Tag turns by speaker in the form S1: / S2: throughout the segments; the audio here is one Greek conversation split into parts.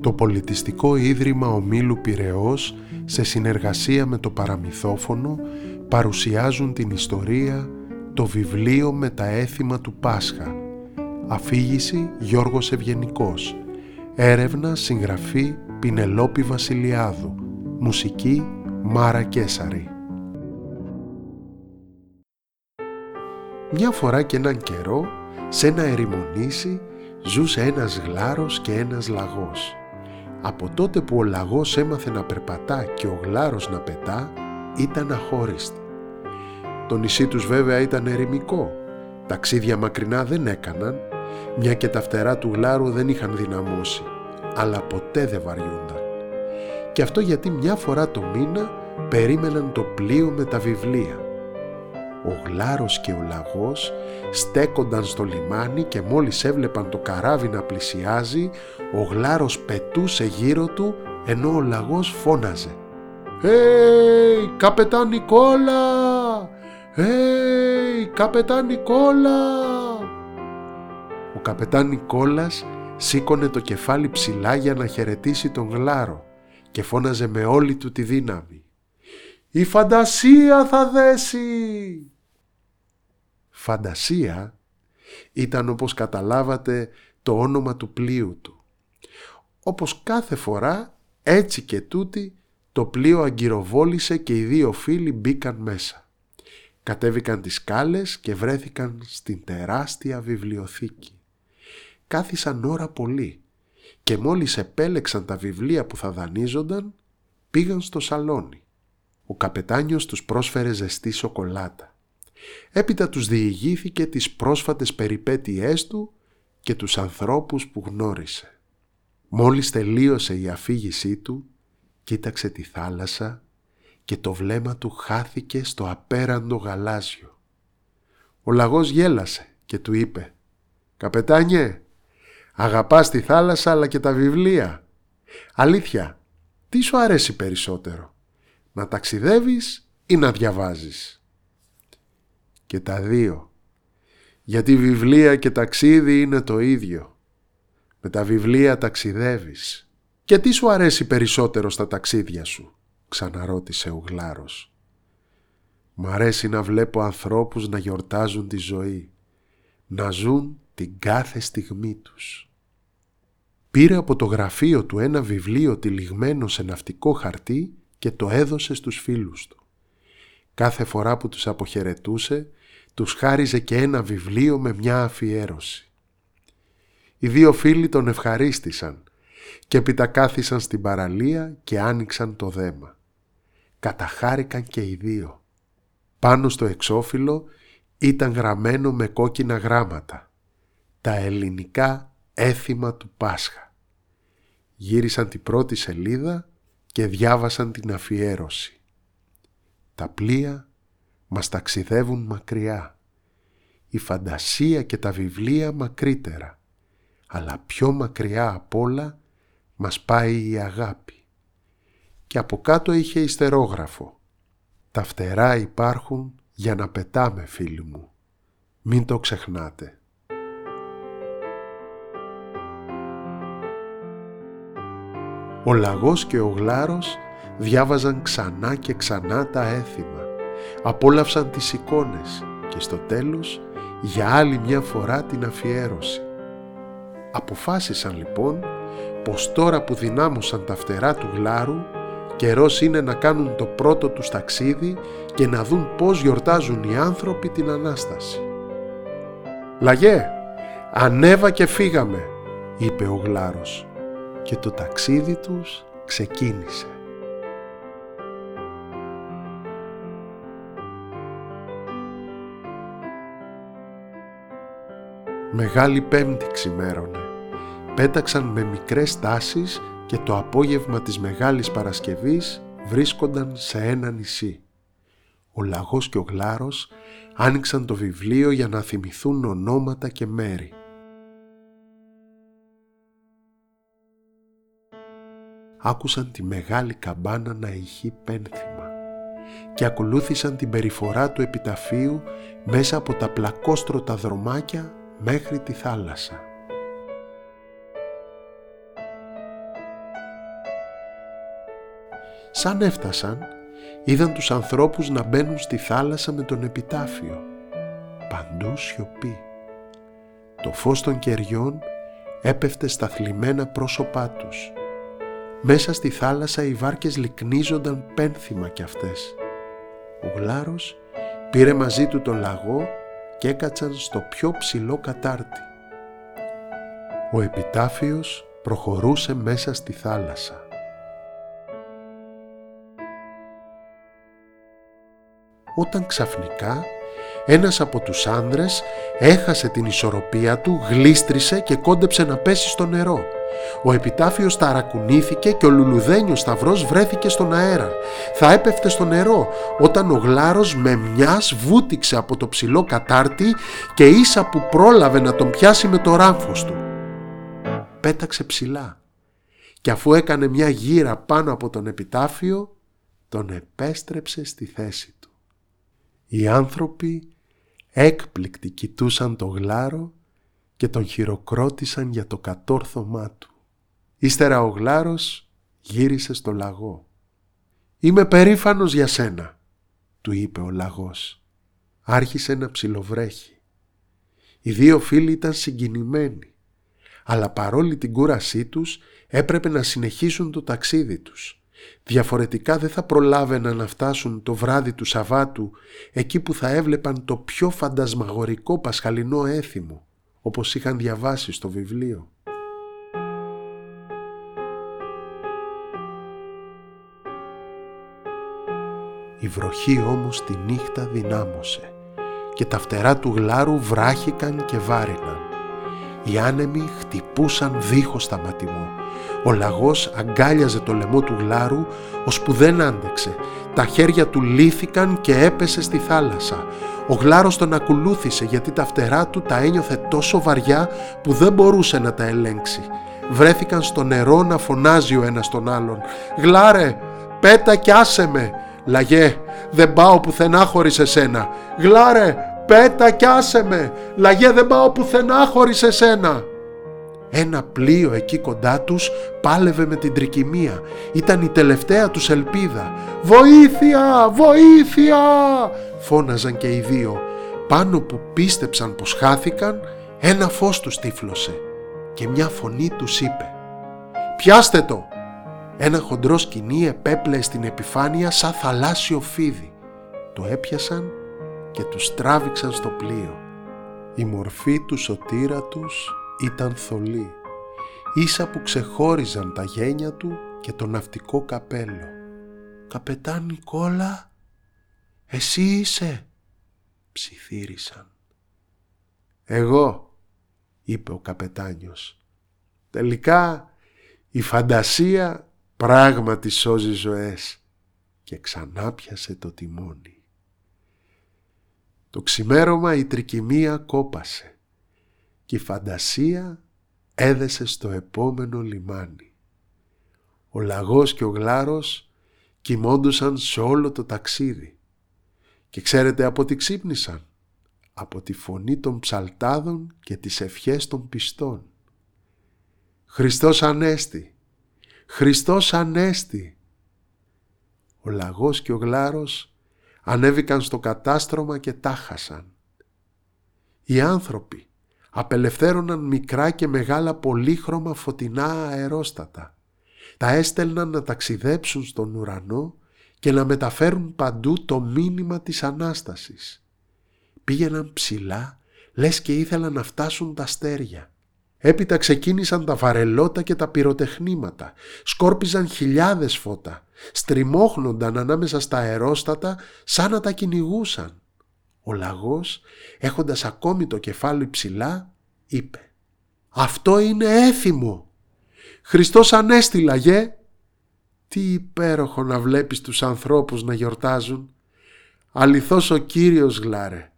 S1: Το Πολιτιστικό Ίδρυμα Ομίλου Πυραιός σε συνεργασία με το Παραμυθόφωνο παρουσιάζουν την ιστορία «Το βιβλίο με τα έθιμα του Πάσχα». Αφήγηση Γιώργος Ευγενικός. Έρευνα συγγραφή Πινελόπη Βασιλιάδου. Μουσική Μάρα Κέσαρη. Μια φορά και έναν καιρό, σε ένα ερημονήσι, ζούσε ένας γλάρος και ένας λαγός. Από τότε που ο λαγός έμαθε να περπατά και ο γλάρος να πετά, ήταν αχώριστοι. Το νησί τους βέβαια ήταν ερημικό. Ταξίδια μακρινά δεν έκαναν, μια και τα φτερά του γλάρου δεν είχαν δυναμώσει, αλλά ποτέ δεν βαριούνταν. Και αυτό γιατί μια φορά το μήνα περίμεναν το πλοίο με τα βιβλία. Ο γλάρος και ο λαγός στέκονταν στο λιμάνι και μόλις έβλεπαν το καράβι να πλησιάζει, ο γλάρος πετούσε γύρω του ενώ ο λαγός φώναζε «Hey, καπετάν Νικόλα! Hey, καπετάν Νικόλα!» Ο καπετάν Νικόλας σήκωνε το κεφάλι ψηλά για να χαιρετήσει τον γλάρο και φώναζε με όλη του τη δύναμη «Η φαντασία θα δέσει!» Φαντασία ήταν όπως καταλάβατε το όνομα του πλοίου του. Όπως κάθε φορά έτσι και τούτη το πλοίο αγκυροβόλησε και οι δύο φίλοι μπήκαν μέσα. Κατέβηκαν τις σκάλες και βρέθηκαν στην τεράστια βιβλιοθήκη. Κάθισαν ώρα πολύ και μόλις επέλεξαν τα βιβλία που θα δανείζονταν πήγαν στο σαλόνι. Ο καπετάνιος τους πρόσφερε ζεστή σοκολάτα. Έπειτα τους διηγήθηκε τις πρόσφατες περιπέτειές του και τους ανθρώπους που γνώρισε. Μόλις τελείωσε η αφήγησή του, κοίταξε τη θάλασσα και το βλέμμα του χάθηκε στο απέραντο γαλάζιο. Ο λαγός γέλασε και του είπε «Καπετάνιε, αγαπάς τη θάλασσα αλλά και τα βιβλία. Αλήθεια, τι σου αρέσει περισσότερο, να ταξιδεύεις ή να διαβάζεις» και τα δύο. Γιατί βιβλία και ταξίδι είναι το ίδιο. Με τα βιβλία ταξιδεύεις. Και τι σου αρέσει περισσότερο στα ταξίδια σου, ξαναρώτησε ο Γλάρος. Μ' αρέσει να βλέπω ανθρώπους να γιορτάζουν τη ζωή, να ζουν την κάθε στιγμή τους. Πήρε από το γραφείο του ένα βιβλίο τυλιγμένο σε ναυτικό χαρτί και το έδωσε στους φίλους του. Κάθε φορά που τους αποχαιρετούσε, τους χάριζε και ένα βιβλίο με μια αφιέρωση. Οι δύο φίλοι τον ευχαρίστησαν και επιτακάθησαν στην παραλία και άνοιξαν το δέμα. Καταχάρηκαν και οι δύο. Πάνω στο εξώφυλλο ήταν γραμμένο με κόκκινα γράμματα. Τα ελληνικά έθιμα του Πάσχα. Γύρισαν την πρώτη σελίδα και διάβασαν την αφιέρωση. Τα πλοία μας ταξιδεύουν μακριά. Η φαντασία και τα βιβλία μακρύτερα. Αλλά πιο μακριά απ' όλα μας πάει η αγάπη. Και από κάτω είχε ιστερόγραφο. Τα φτερά υπάρχουν για να πετάμε φίλοι μου. Μην το ξεχνάτε. Ο Λαγός και ο Γλάρος διάβαζαν ξανά και ξανά τα έθιμα απόλαυσαν τις εικόνες και στο τέλος για άλλη μια φορά την αφιέρωση. Αποφάσισαν λοιπόν πως τώρα που δυνάμωσαν τα φτερά του γλάρου καιρός είναι να κάνουν το πρώτο τους ταξίδι και να δουν πώς γιορτάζουν οι άνθρωποι την Ανάσταση. «Λαγέ, ανέβα και φύγαμε», είπε ο γλάρος και το ταξίδι τους ξεκίνησε. Μεγάλη Πέμπτη ξημέρωνε. Πέταξαν με μικρές τάσεις και το απόγευμα της Μεγάλης Παρασκευής βρίσκονταν σε ένα νησί. Ο Λαγός και ο Γλάρος άνοιξαν το βιβλίο για να θυμηθούν ονόματα και μέρη. Άκουσαν τη μεγάλη καμπάνα να ηχεί πένθυμα και ακολούθησαν την περιφορά του επιταφείου μέσα από τα πλακόστρωτα δρομάκια μέχρι τη θάλασσα. Σαν έφτασαν, είδαν τους ανθρώπους να μπαίνουν στη θάλασσα με τον επιτάφιο. Παντού σιωπή. Το φως των κεριών έπεφτε στα θλιμμένα πρόσωπά τους. Μέσα στη θάλασσα οι βάρκες λυκνίζονταν πένθυμα κι αυτές. Ο Γλάρος πήρε μαζί του τον λαγό και έκατσαν στο πιο ψηλό κατάρτι. Ο επιτάφιος προχωρούσε μέσα στη θάλασσα. Όταν ξαφνικά ένας από τους άνδρες έχασε την ισορροπία του, γλίστρισε και κόντεψε να πέσει στο νερό. Ο επιτάφιος ταρακουνήθηκε και ο λουλουδένιος σταυρός βρέθηκε στον αέρα. Θα έπεφτε στο νερό όταν ο γλάρος με μιας βούτυξε από το ψηλό κατάρτι και ίσα που πρόλαβε να τον πιάσει με το ράμφος του. Πέταξε ψηλά και αφού έκανε μια γύρα πάνω από τον επιτάφιο τον επέστρεψε στη θέση του. Οι άνθρωποι έκπληκτοι κοιτούσαν το γλάρο και τον χειροκρότησαν για το κατόρθωμά του. Ύστερα ο γλάρος γύρισε στο λαγό. «Είμαι περήφανος για σένα», του είπε ο λαγός. Άρχισε να ψιλοβρέχει. Οι δύο φίλοι ήταν συγκινημένοι, αλλά παρόλη την κούρασή τους έπρεπε να συνεχίσουν το ταξίδι τους. Διαφορετικά δεν θα προλάβαιναν να φτάσουν το βράδυ του Σαββάτου εκεί που θα έβλεπαν το πιο φαντασμαγορικό πασχαλινό έθιμο όπως είχαν διαβάσει στο βιβλίο. Η βροχή όμως τη νύχτα δυνάμωσε και τα φτερά του γλάρου βράχηκαν και βάριναν. Οι άνεμοι χτυπούσαν δίχως σταματημό. Ο λαγός αγκάλιαζε το λαιμό του γλάρου ώσπου δεν άντεξε. Τα χέρια του λύθηκαν και έπεσε στη θάλασσα. Ο γλάρος τον ακολούθησε γιατί τα φτερά του τα ένιωθε τόσο βαριά που δεν μπορούσε να τα ελέγξει. Βρέθηκαν στο νερό να φωνάζει ο ένας τον άλλον. «Γλάρε, πέτα κι άσε με!» «Λαγέ, δεν πάω πουθενά χωρίς εσένα!» «Γλάρε, πέτα κι άσε με! Λαγέ, δεν πάω πουθενά χωρίς εσένα!» Ένα πλοίο εκεί κοντά τους πάλευε με την τρικυμία. Ήταν η τελευταία τους ελπίδα. «Βοήθεια! Βοήθεια!» φώναζαν και οι δύο. Πάνω που πίστεψαν πως χάθηκαν, ένα φως τους τύφλωσε και μια φωνή τους είπε «Πιάστε το!» Ένα χοντρός σκηνή επέπλεε στην επιφάνεια σαν θαλάσσιο φίδι. Το έπιασαν και τους τράβηξαν στο πλοίο. Η μορφή του σωτήρα τους ήταν θολή. Ίσα που ξεχώριζαν τα γένια του και το ναυτικό καπέλο. «Καπετάν Νικόλα, εσύ είσαι» ψιθύρισαν. «Εγώ» είπε ο καπετάνιος. Τελικά η φαντασία πράγματι σώζει ζωές και ξανά πιασε το τιμόνι. Το ξημέρωμα η τρικυμία κόπασε και η φαντασία έδεσε στο επόμενο λιμάνι. Ο λαγός και ο γλάρος κοιμόντουσαν σε όλο το ταξίδι. Και ξέρετε από τι ξύπνησαν; Από τη φωνή των ψαλτάδων και τις ευχές των πιστών. Χριστός Ανέστη, Χριστός Ανέστη. Ο λαγός και ο γλάρος ανέβηκαν στο κατάστρωμα και τάχασαν. Οι άνθρωποι απελευθέρωναν μικρά και μεγάλα πολύχρωμα φωτεινά αερόστατα. Τα έστελναν να ταξιδέψουν στον ουρανό και να μεταφέρουν παντού το μήνυμα της Ανάστασης. Πήγαιναν ψηλά, λες και ήθελαν να φτάσουν τα αστέρια. Έπειτα ξεκίνησαν τα βαρελότα και τα πυροτεχνήματα, σκόρπιζαν χιλιάδες φώτα, στριμώχνονταν ανάμεσα στα αερόστατα σαν να τα κυνηγούσαν. Ο λαγός, έχοντας ακόμη το κεφάλι ψηλά, είπε «Αυτό είναι έθιμο! Χριστός Ανέστη λαγέ!» Τι υπέροχο να βλέπεις τους ανθρώπους να γιορτάζουν. Αληθώς ο Κύριος γλάρε.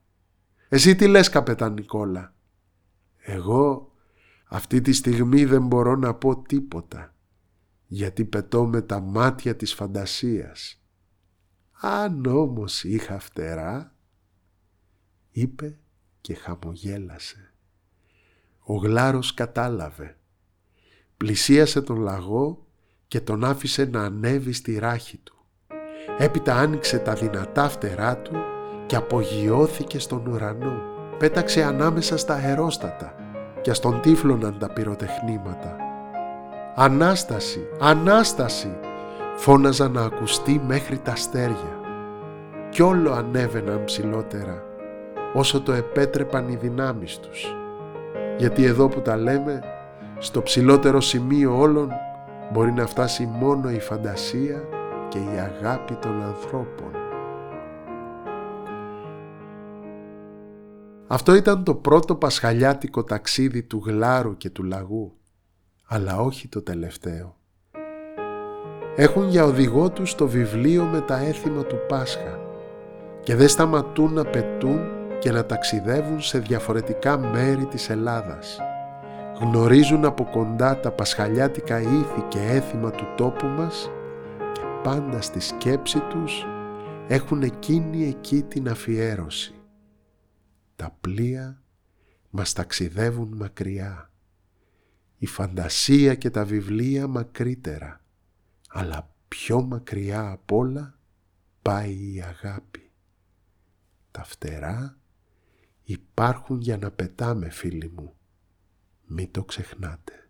S1: Εσύ τι λες καπετάν Νικόλα. Εγώ αυτή τη στιγμή δεν μπορώ να πω τίποτα γιατί πετώ με τα μάτια της φαντασίας. Αν όμως είχα φτερά είπε και χαμογέλασε. Ο γλάρος κατάλαβε. Πλησίασε τον λαγό και τον άφησε να ανέβει στη ράχη του. Έπειτα άνοιξε τα δυνατά φτερά του και απογειώθηκε στον ουρανό. Πέταξε ανάμεσα στα αερόστατα και στον τύφλωναν τα πυροτεχνήματα. «Ανάσταση! Ανάσταση!» φώναζαν να ακουστεί μέχρι τα αστέρια κι όλο ανέβαιναν ψηλότερα όσο το επέτρεπαν οι δυνάμεις τους. Γιατί εδώ που τα λέμε, στο ψηλότερο σημείο όλων μπορεί να φτάσει μόνο η φαντασία και η αγάπη των ανθρώπων. Αυτό ήταν το πρώτο πασχαλιάτικο ταξίδι του γλάρου και του λαγού, αλλά όχι το τελευταίο. Έχουν για οδηγό τους το βιβλίο με τα έθιμα του Πάσχα και δεν σταματούν να πετούν και να ταξιδεύουν σε διαφορετικά μέρη της Ελλάδας. Γνωρίζουν από κοντά τα πασχαλιάτικα ήθη και έθιμα του τόπου μας και πάντα στη σκέψη τους έχουν εκείνη εκεί την αφιέρωση. Τα πλοία μας ταξιδεύουν μακριά. Η φαντασία και τα βιβλία μακρύτερα. Αλλά πιο μακριά απ' όλα πάει η αγάπη. Τα φτερά υπάρχουν για να πετάμε φίλοι μου. Μην το ξεχνάτε.